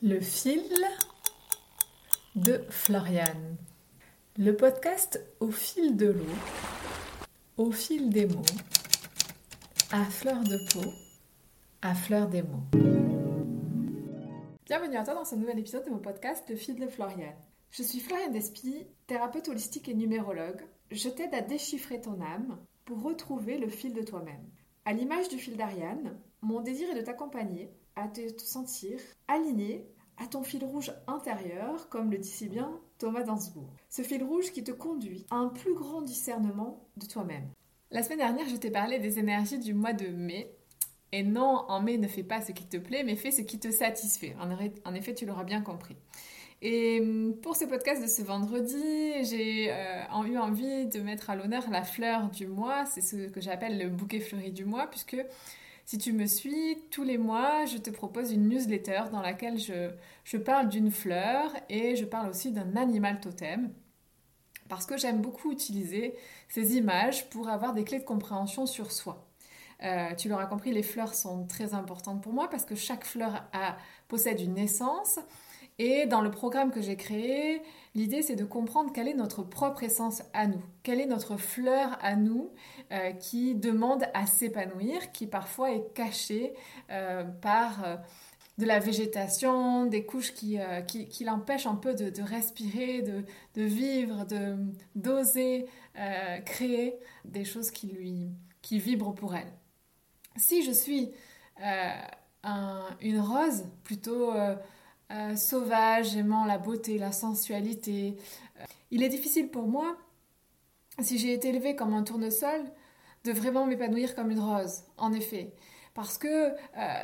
Le fil de Floriane. Le podcast au fil de l'eau, au fil des mots, à fleur de peau, à fleur des mots. Bienvenue à toi dans ce nouvel épisode de mon podcast Le fil de Floriane. Je suis Floriane Despy, thérapeute holistique et numérologue. Je t'aide à déchiffrer ton âme pour retrouver le fil de toi-même. À l'image du fil d'Ariane, mon désir est de t'accompagner à te sentir aligné à ton fil rouge intérieur, comme le dit si bien Thomas Dansbourg. Ce fil rouge qui te conduit à un plus grand discernement de toi-même. La semaine dernière, je t'ai parlé des énergies du mois de mai. Et non, en mai, ne fais pas ce qui te plaît, mais fais ce qui te satisfait. En effet, tu l'auras bien compris. Et hum, pour ce podcast de ce vendredi, j'ai euh, eu envie de mettre à l'honneur la fleur du mois. C'est ce que j'appelle le bouquet fleuri du mois, puisque si tu me suis, tous les mois, je te propose une newsletter dans laquelle je, parle d'une fleur et je parle aussi d'un animal totem. Parce que j'aime beaucoup utiliser ces images pour avoir des clés de compréhension sur soi. Euh, tu l'auras compris, les fleurs sont très importantes pour moi parce que chaque fleur possède une essence. Et dans le programme que j'ai créé, l'idée c'est de comprendre quelle est notre propre essence à nous, quelle est notre fleur à nous euh, qui demande à s'épanouir, qui parfois est cachée euh, par euh, de la végétation, des couches qui, qui, l'empêchent un peu de, respirer, de, de vivre, d'oser créer des choses qui lui qui vibrent pour elle. Si je suis une rose plutôt euh, sauvage, aimant la beauté, la sensualité. Euh, il est difficile pour moi, si j'ai été élevée comme un tournesol, de vraiment m'épanouir comme une rose, en effet. Parce que euh,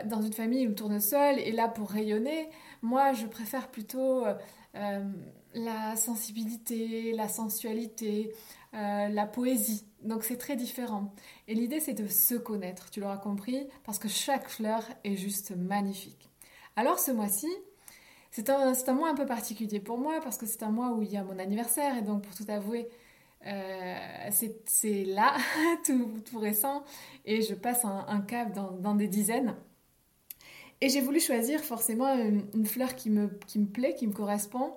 dans une famille où le tournesol est là pour rayonner, moi je préfère plutôt la sensibilité, la sensualité, la poésie. Donc c'est très différent. Et l'idée c'est de se connaître, tu l'auras compris, parce que chaque fleur est juste magnifique. Alors ce mois-ci, c'est un, mois un peu particulier pour moi parce que c'est un mois où il y a mon anniversaire et donc pour tout avouer, euh, c'est là, tout, récent, et je passe un, cap dans, des dizaines. Et j'ai voulu choisir forcément une, fleur qui me, qui me plaît, qui me correspond.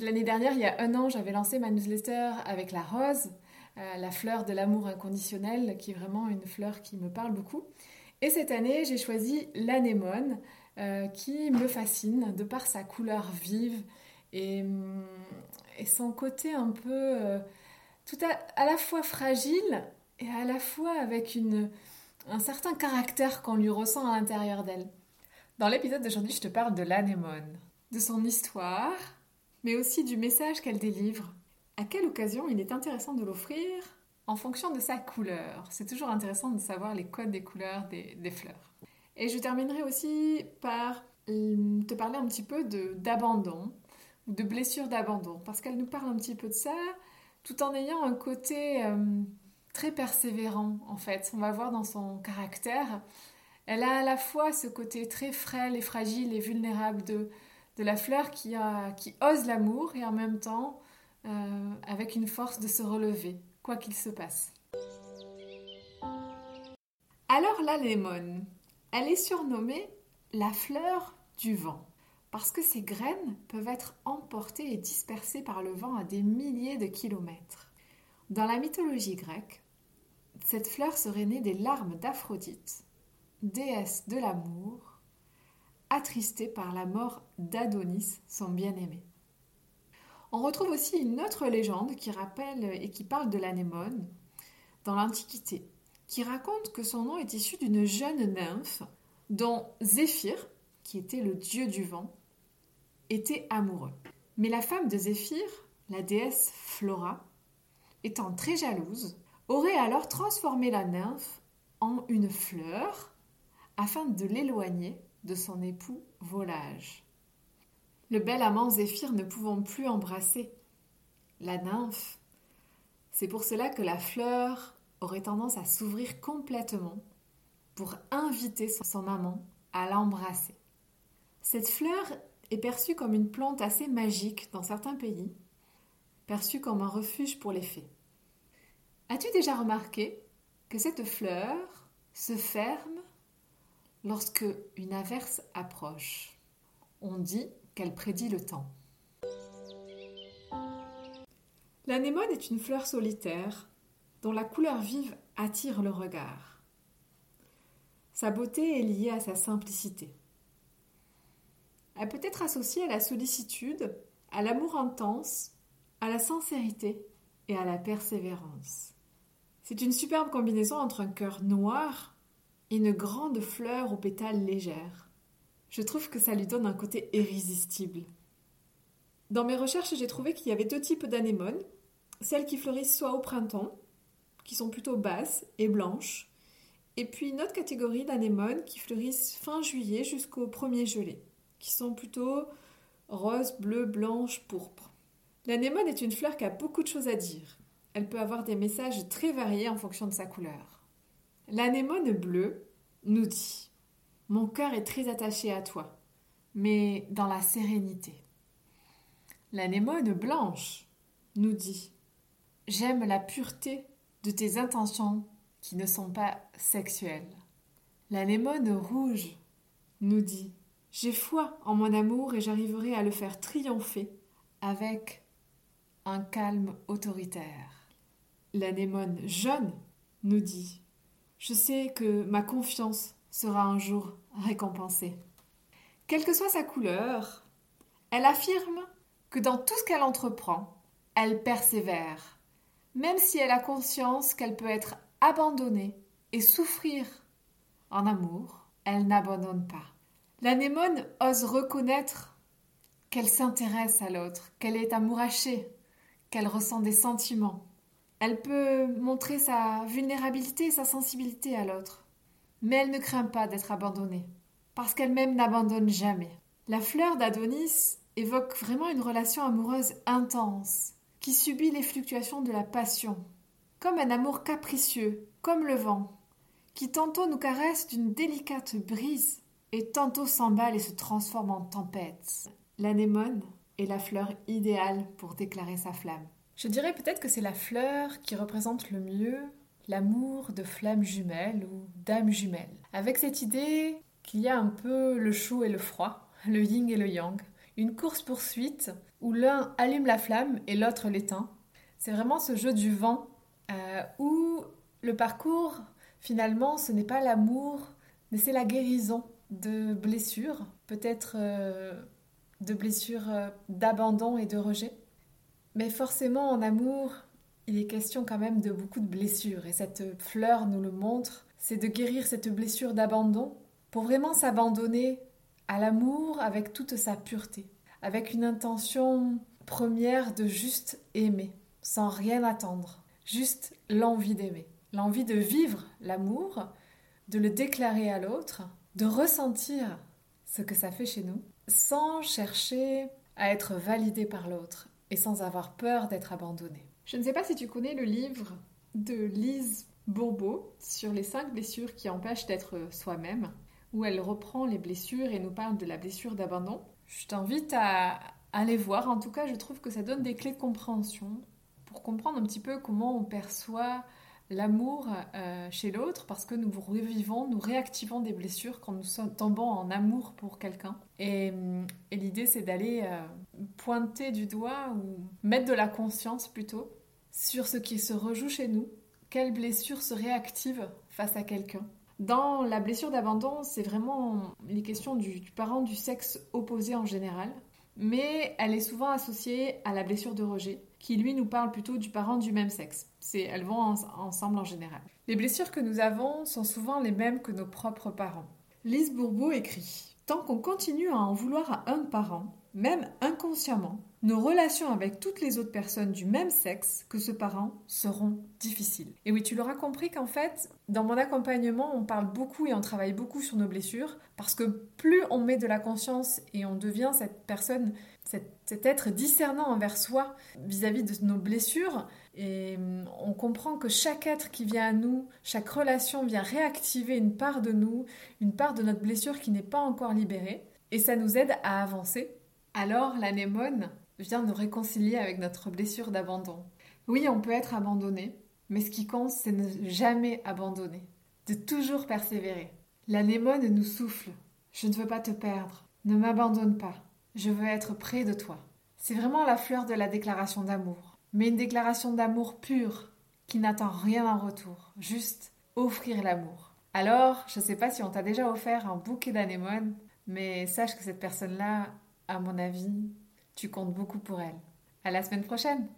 L'année dernière, il y a un an, j'avais lancé ma newsletter avec la rose, euh, la fleur de l'amour inconditionnel, qui est vraiment une fleur qui me parle beaucoup. Et cette année, j'ai choisi l'anémone, euh, qui me fascine de par sa couleur vive et, mm, son côté un peu euh, tout à, la fois fragile et à la fois avec une, un certain caractère qu'on lui ressent à l'intérieur d'elle. Dans l'épisode d'aujourd'hui, je te parle de l'anémone, de son histoire, mais aussi du message qu'elle délivre. À quelle occasion il est intéressant de l'offrir en fonction de sa couleur? C'est toujours intéressant de savoir les codes des couleurs des fleurs. Et je terminerai aussi par euh, te parler un petit peu d'abandon, de, blessure d'abandon, parce qu'elle nous parle un petit peu de ça, tout en ayant un côté euh, très persévérant, en fait. On va voir dans son caractère. Elle a à la fois ce côté très frêle et fragile et vulnérable de, de la fleur qui, a, qui ose l'amour et en même temps euh, avec une force de se relever, quoi qu'il se passe. Alors la lémone, elle est surnommée la fleur du vent parce que ses graines peuvent être emportées et dispersées par le vent à des milliers de kilomètres. Dans la mythologie grecque, cette fleur serait née des larmes d'Aphrodite, déesse de l'amour, attristée par la mort d'Adonis, son bien-aimé. On retrouve aussi une autre légende qui rappelle et qui parle de l'anémone dans l'Antiquité raconte que son nom est issu d'une jeune nymphe dont Zéphyr, qui était le dieu du vent, était amoureux. Mais la femme de Zéphyr, la déesse Flora, étant très jalouse, aurait alors transformé la nymphe en une fleur afin de l'éloigner de son époux Volage. Le bel amant Zéphyr ne pouvant plus embrasser la nymphe, c'est pour cela que la fleur aurait tendance à s'ouvrir complètement pour inviter son amant à l'embrasser. Cette fleur est perçue comme une plante assez magique dans certains pays, perçue comme un refuge pour les fées. As-tu déjà remarqué que cette fleur se ferme lorsque une averse approche? On dit qu'elle prédit le temps. L'anémone est une fleur solitaire dont la couleur vive attire le regard. Sa beauté est liée à sa simplicité. Elle peut être associée à la sollicitude, à l'amour intense, à la sincérité et à la persévérance. C'est une superbe combinaison entre un cœur noir et une grande fleur aux pétales légères. Je trouve que ça lui donne un côté irrésistible. Dans mes recherches, j'ai trouvé qu'il y avait deux types d'anémones, celles qui fleurissent soit au printemps, qui sont plutôt basses et blanches, et puis une autre catégorie d'anémones qui fleurissent fin juillet jusqu'au premier gelé, qui sont plutôt roses, bleues, blanches, pourpres. L'anémone est une fleur qui a beaucoup de choses à dire. Elle peut avoir des messages très variés en fonction de sa couleur. L'anémone bleue nous dit Mon cœur est très attaché à toi, mais dans la sérénité. L'anémone blanche nous dit J'aime la pureté de tes intentions qui ne sont pas sexuelles. L'anémone rouge nous dit J'ai foi en mon amour et j'arriverai à le faire triompher avec un calme autoritaire. L'anémone jaune nous dit Je sais que ma confiance sera un jour récompensée. Quelle que soit sa couleur, elle affirme que dans tout ce qu'elle entreprend, elle persévère même si elle a conscience qu'elle peut être abandonnée et souffrir en amour, elle n'abandonne pas. L'anémone ose reconnaître qu'elle s'intéresse à l'autre, qu'elle est amourachée, qu'elle ressent des sentiments. Elle peut montrer sa vulnérabilité et sa sensibilité à l'autre. Mais elle ne craint pas d'être abandonnée, parce qu'elle-même n'abandonne jamais. La fleur d'Adonis évoque vraiment une relation amoureuse intense, qui subit les fluctuations de la passion, comme un amour capricieux, comme le vent, qui tantôt nous caresse d'une délicate brise et tantôt s'emballe et se transforme en tempête. L'anémone est la fleur idéale pour déclarer sa flamme. Je dirais peut-être que c'est la fleur qui représente le mieux l'amour de flamme jumelle ou d'âme jumelle. Avec cette idée qu'il y a un peu le chaud et le froid, le yin et le yang, une course-poursuite où l'un allume la flamme et l'autre l'éteint. C'est vraiment ce jeu du vent euh, où le parcours, finalement, ce n'est pas l'amour, mais c'est la guérison de blessures, peut-être euh, de blessures euh, d'abandon et de rejet. Mais forcément, en amour, il est question quand même de beaucoup de blessures, et cette fleur nous le montre, c'est de guérir cette blessure d'abandon pour vraiment s'abandonner à l'amour avec toute sa pureté avec une intention première de juste aimer, sans rien attendre, juste l'envie d'aimer, l'envie de vivre l'amour, de le déclarer à l'autre, de ressentir ce que ça fait chez nous, sans chercher à être validé par l'autre et sans avoir peur d'être abandonné. Je ne sais pas si tu connais le livre de Lise Bourbeau sur les cinq blessures qui empêchent d'être soi-même, où elle reprend les blessures et nous parle de la blessure d'abandon. Je t'invite à aller voir. En tout cas, je trouve que ça donne des clés de compréhension pour comprendre un petit peu comment on perçoit l'amour euh, chez l'autre parce que nous revivons, nous réactivons des blessures quand nous tombons en amour pour quelqu'un. Et, l'idée, c'est d'aller euh, pointer du doigt ou mettre de la conscience plutôt sur ce qui se rejoue chez nous, quelle blessure se réactive face à quelqu'un. Dans la blessure d'abandon, c'est vraiment les questions du, parent du sexe opposé en général, mais elle est souvent associée à la blessure de rejet, qui lui nous parle plutôt du parent du même sexe. elles vont ensemble en général. Les blessures que nous avons sont souvent les mêmes que nos propres parents. Lise Bourbeau écrit Tant qu'on continue à en vouloir à un parent, même inconsciemment, nos relations avec toutes les autres personnes du même sexe que ce parent seront difficiles. Et oui, tu l'auras compris qu'en fait, dans mon accompagnement, on parle beaucoup et on travaille beaucoup sur nos blessures parce que plus on met de la conscience et on devient cette personne, cet, être discernant envers soi vis-à-vis -vis de nos blessures, et hum, on comprend que chaque être qui vient à nous, chaque relation vient réactiver une part de nous, une part de notre blessure qui n'est pas encore libérée, et ça nous aide à avancer alors l'anémone vient nous réconcilier avec notre blessure d'abandon. Oui, on peut être abandonné, mais ce qui compte, c'est ne jamais abandonner, de toujours persévérer. L'anémone nous souffle. Je ne veux pas te perdre. Ne m'abandonne pas. Je veux être près de toi. C'est vraiment la fleur de la déclaration d'amour. Mais une déclaration d'amour pure, qui n'attend rien en retour. Juste offrir l'amour. Alors, je ne sais pas si on t'a déjà offert un bouquet d'anémones, mais sache que cette personne-là, à mon avis, tu comptes beaucoup pour elle. À la semaine prochaine!